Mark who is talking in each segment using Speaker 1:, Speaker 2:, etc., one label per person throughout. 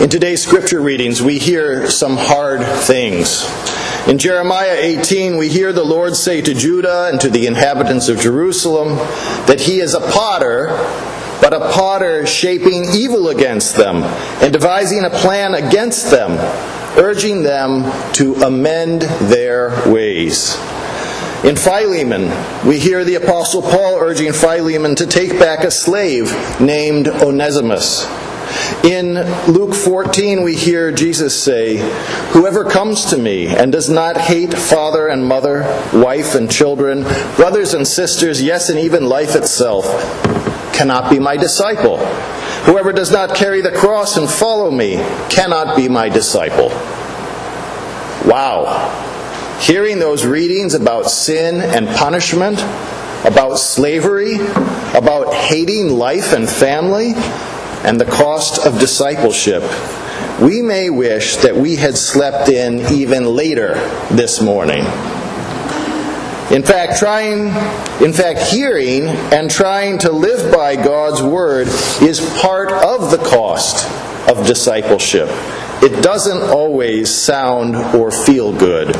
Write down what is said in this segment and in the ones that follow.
Speaker 1: In today's scripture readings, we hear some hard things. In Jeremiah 18, we hear the Lord say to Judah and to the inhabitants of Jerusalem that he is a potter, but a potter shaping evil against them and devising a plan against them, urging them to amend their ways. In Philemon, we hear the Apostle Paul urging Philemon to take back a slave named Onesimus. In Luke 14, we hear Jesus say, Whoever comes to me and does not hate father and mother, wife and children, brothers and sisters, yes, and even life itself, cannot be my disciple. Whoever does not carry the cross and follow me cannot be my disciple. Wow. Hearing those readings about sin and punishment, about slavery, about hating life and family, and the cost of discipleship, we may wish that we had slept in even later this morning. In fact, trying, in fact, hearing and trying to live by God's word is part of the cost of discipleship. It doesn't always sound or feel good.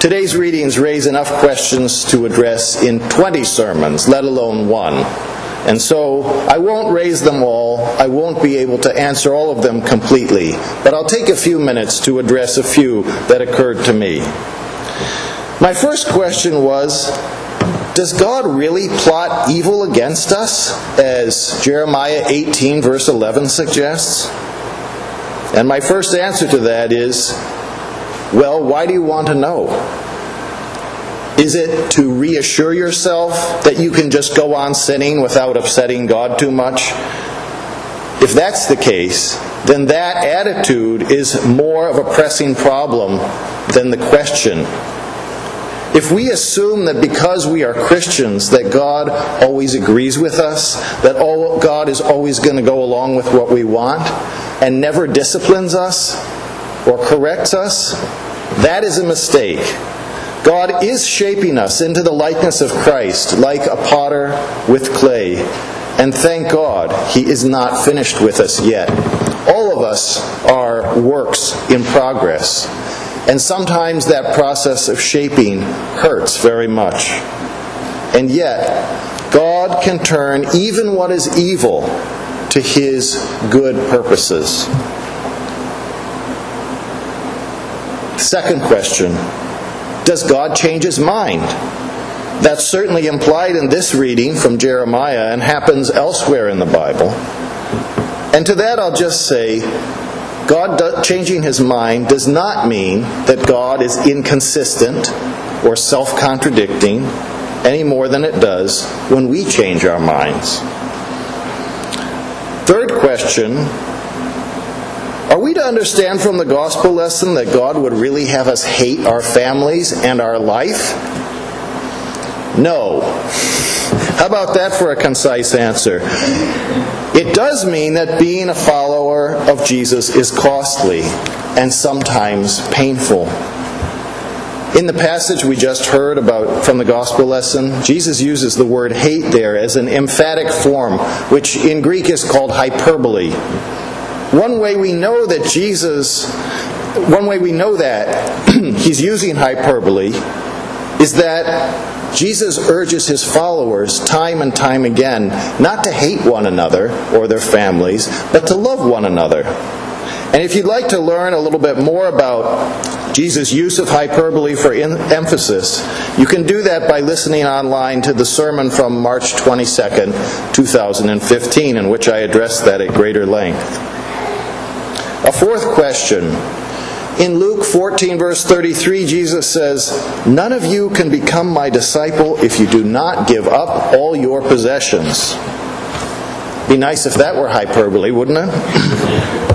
Speaker 1: Today's readings raise enough questions to address in 20 sermons, let alone one. And so I won't raise them all. I won't be able to answer all of them completely. But I'll take a few minutes to address a few that occurred to me. My first question was Does God really plot evil against us, as Jeremiah 18, verse 11 suggests? And my first answer to that is Well, why do you want to know? Is it to reassure yourself that you can just go on sinning without upsetting God too much? If that's the case, then that attitude is more of a pressing problem than the question. If we assume that because we are Christians that God always agrees with us, that God is always going to go along with what we want and never disciplines us or corrects us, that is a mistake. God is shaping us into the likeness of Christ, like a potter with clay. And thank God, He is not finished with us yet. All of us are works in progress. And sometimes that process of shaping hurts very much. And yet, God can turn even what is evil to His good purposes. Second question does God change his mind? That's certainly implied in this reading from Jeremiah and happens elsewhere in the Bible. And to that I'll just say God changing his mind does not mean that God is inconsistent or self contradicting any more than it does when we change our minds. Third question are we to understand from the gospel lesson that God would really have us hate our families and our life? No. How about that for a concise answer? It does mean that being a follower of Jesus is costly and sometimes painful. In the passage we just heard about from the gospel lesson, Jesus uses the word hate there as an emphatic form, which in Greek is called hyperbole. One way we know that Jesus, one way we know that he's using hyperbole is that Jesus urges his followers time and time again not to hate one another or their families, but to love one another. And if you'd like to learn a little bit more about Jesus' use of hyperbole for emphasis, you can do that by listening online to the sermon from March 22nd, 2015, in which I addressed that at greater length. A fourth question. In Luke 14, verse 33, Jesus says, None of you can become my disciple if you do not give up all your possessions. Be nice if that were hyperbole, wouldn't it?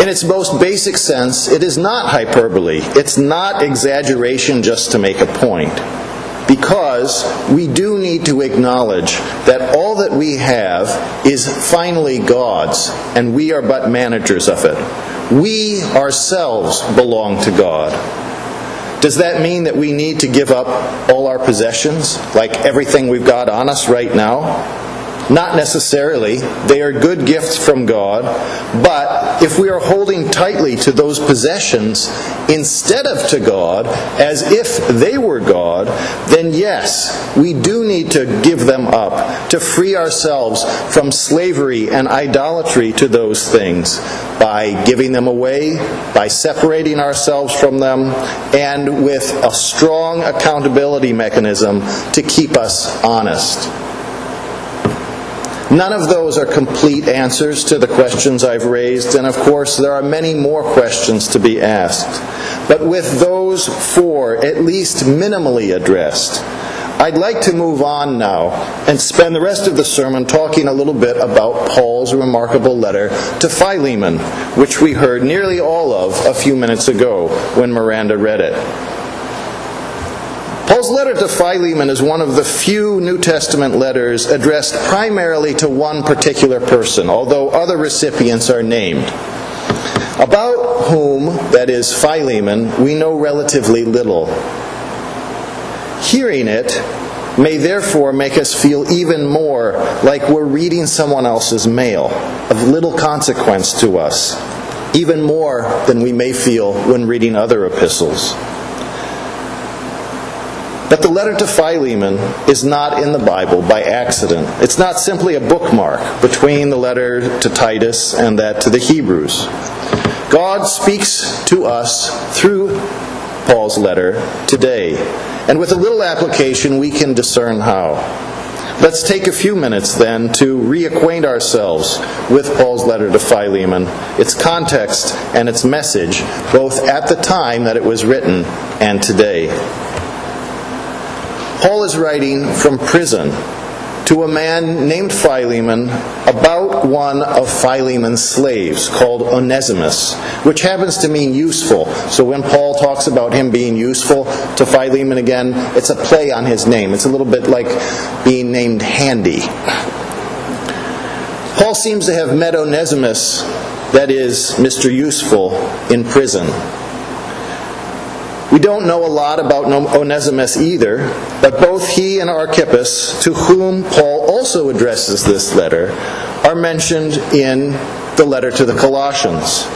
Speaker 1: In its most basic sense, it is not hyperbole. It's not exaggeration just to make a point because we do need to acknowledge that all that we have is finally God's, and we are but managers of it. We ourselves belong to God. Does that mean that we need to give up all our possessions, like everything we've got on us right now? Not necessarily. They are good gifts from God. But if we are holding tightly to those possessions instead of to God, as if they were God, then yes, we do need to give them up, to free ourselves from slavery and idolatry to those things by giving them away, by separating ourselves from them, and with a strong accountability mechanism to keep us honest. None of those are complete answers to the questions I've raised, and of course, there are many more questions to be asked. But with those four at least minimally addressed, I'd like to move on now and spend the rest of the sermon talking a little bit about Paul's remarkable letter to Philemon, which we heard nearly all of a few minutes ago when Miranda read it. Paul's letter to Philemon is one of the few New Testament letters addressed primarily to one particular person, although other recipients are named. About whom, that is, Philemon, we know relatively little. Hearing it may therefore make us feel even more like we're reading someone else's mail, of little consequence to us, even more than we may feel when reading other epistles. But the letter to Philemon is not in the Bible by accident. It's not simply a bookmark between the letter to Titus and that to the Hebrews. God speaks to us through Paul's letter today. And with a little application, we can discern how. Let's take a few minutes then to reacquaint ourselves with Paul's letter to Philemon, its context and its message, both at the time that it was written and today. Paul is writing from prison to a man named Philemon about one of Philemon's slaves called Onesimus, which happens to mean useful. So when Paul talks about him being useful to Philemon again, it's a play on his name. It's a little bit like being named Handy. Paul seems to have met Onesimus, that is, Mr. Useful, in prison. We don't know a lot about Onesimus either, but both he and Archippus, to whom Paul also addresses this letter, are mentioned in the letter to the Colossians,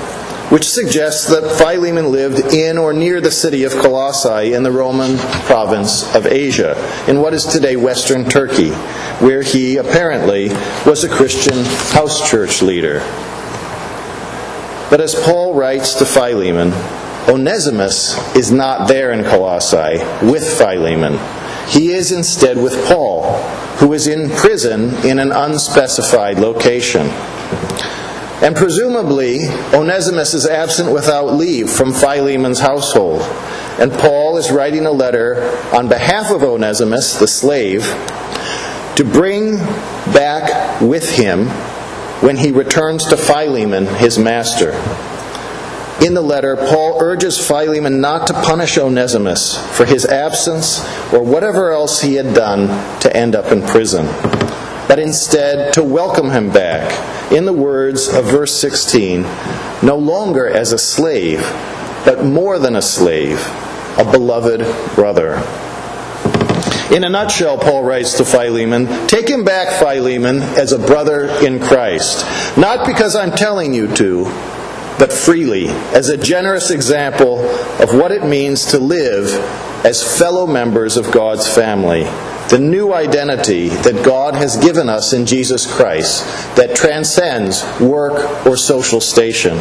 Speaker 1: which suggests that Philemon lived in or near the city of Colossae in the Roman province of Asia, in what is today western Turkey, where he apparently was a Christian house church leader. But as Paul writes to Philemon, Onesimus is not there in Colossae with Philemon. He is instead with Paul, who is in prison in an unspecified location. And presumably, Onesimus is absent without leave from Philemon's household. And Paul is writing a letter on behalf of Onesimus, the slave, to bring back with him when he returns to Philemon, his master. In the letter, Paul urges Philemon not to punish Onesimus for his absence or whatever else he had done to end up in prison, but instead to welcome him back, in the words of verse 16, no longer as a slave, but more than a slave, a beloved brother. In a nutshell, Paul writes to Philemon, Take him back, Philemon, as a brother in Christ. Not because I'm telling you to, but freely, as a generous example of what it means to live as fellow members of God's family. The new identity that God has given us in Jesus Christ that transcends work or social station.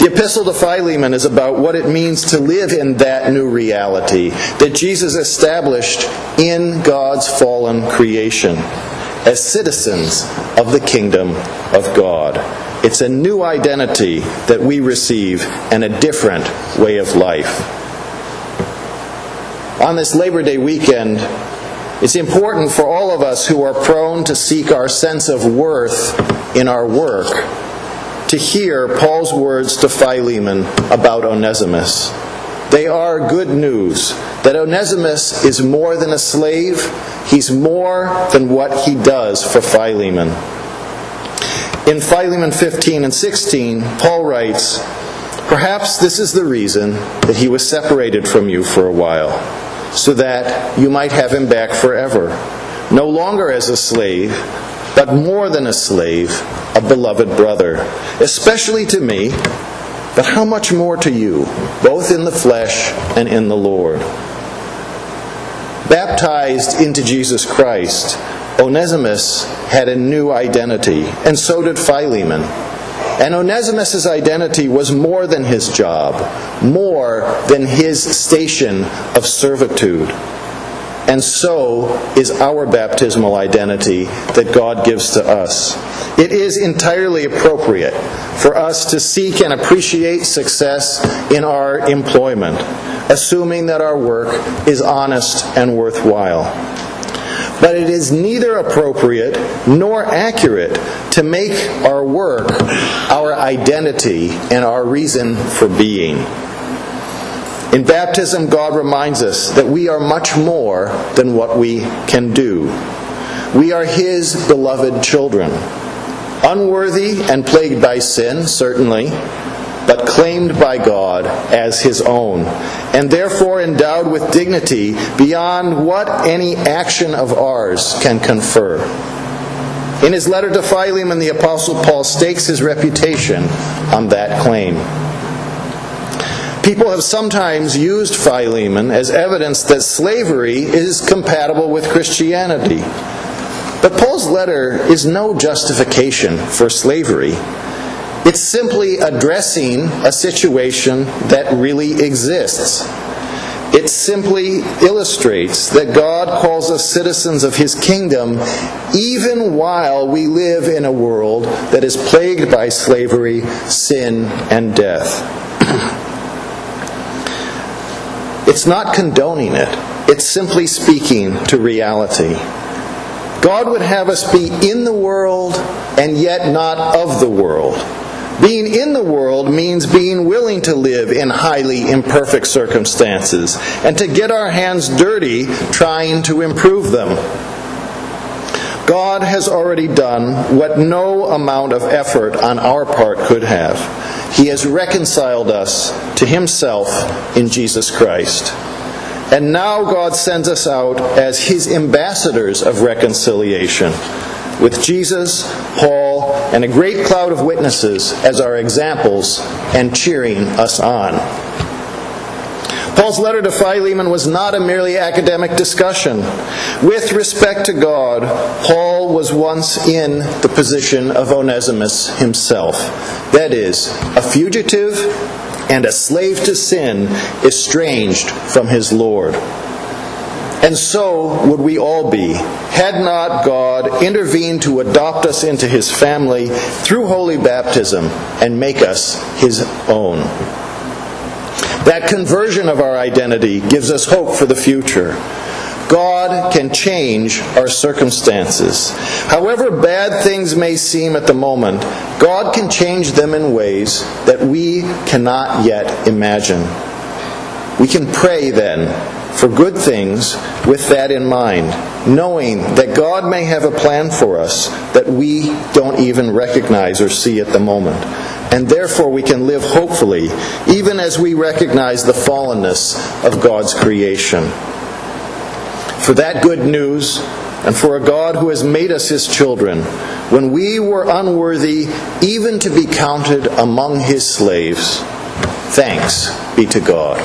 Speaker 1: The epistle to Philemon is about what it means to live in that new reality that Jesus established in God's fallen creation as citizens of the kingdom of God. It's a new identity that we receive and a different way of life. On this Labor Day weekend, it's important for all of us who are prone to seek our sense of worth in our work to hear Paul's words to Philemon about Onesimus. They are good news that Onesimus is more than a slave, he's more than what he does for Philemon. In Philemon 15 and 16, Paul writes, Perhaps this is the reason that he was separated from you for a while, so that you might have him back forever, no longer as a slave, but more than a slave, a beloved brother, especially to me, but how much more to you, both in the flesh and in the Lord. Baptized into Jesus Christ, Onesimus had a new identity, and so did Philemon. And Onesimus' identity was more than his job, more than his station of servitude. And so is our baptismal identity that God gives to us. It is entirely appropriate for us to seek and appreciate success in our employment, assuming that our work is honest and worthwhile. But it is neither appropriate nor accurate to make our work our identity and our reason for being. In baptism, God reminds us that we are much more than what we can do. We are His beloved children, unworthy and plagued by sin, certainly, but claimed by God as His own, and therefore endowed with dignity beyond what any action of ours can confer. In his letter to Philemon, the Apostle Paul stakes his reputation on that claim. People have sometimes used Philemon as evidence that slavery is compatible with Christianity. But Paul's letter is no justification for slavery. It's simply addressing a situation that really exists. It simply illustrates that God calls us citizens of His kingdom even while we live in a world that is plagued by slavery, sin, and death. It's not condoning it, it's simply speaking to reality. God would have us be in the world and yet not of the world. Being in the world means being willing to live in highly imperfect circumstances and to get our hands dirty trying to improve them. God has already done what no amount of effort on our part could have. He has reconciled us to Himself in Jesus Christ. And now God sends us out as His ambassadors of reconciliation, with Jesus, And a great cloud of witnesses as our examples and cheering us on. Paul's letter to Philemon was not a merely academic discussion. With respect to God, Paul was once in the position of Onesimus himself. That is, a fugitive and a slave to sin, estranged from his Lord. And so would we all be, had not God intervened to adopt us into his family through holy baptism and make us his own. That conversion of our identity gives us hope for the future. God can change our circumstances. However bad things may seem at the moment, God can change them in ways that we cannot yet imagine. We can pray then for good things with that in mind, knowing that God may have a plan for us that we don't even recognize or see at the moment and therefore we can live hopefully, even as we recognize the fallenness of God's creation. For that good news, and for a God who has made us his children, when we were unworthy even to be counted among his slaves, thanks be to God.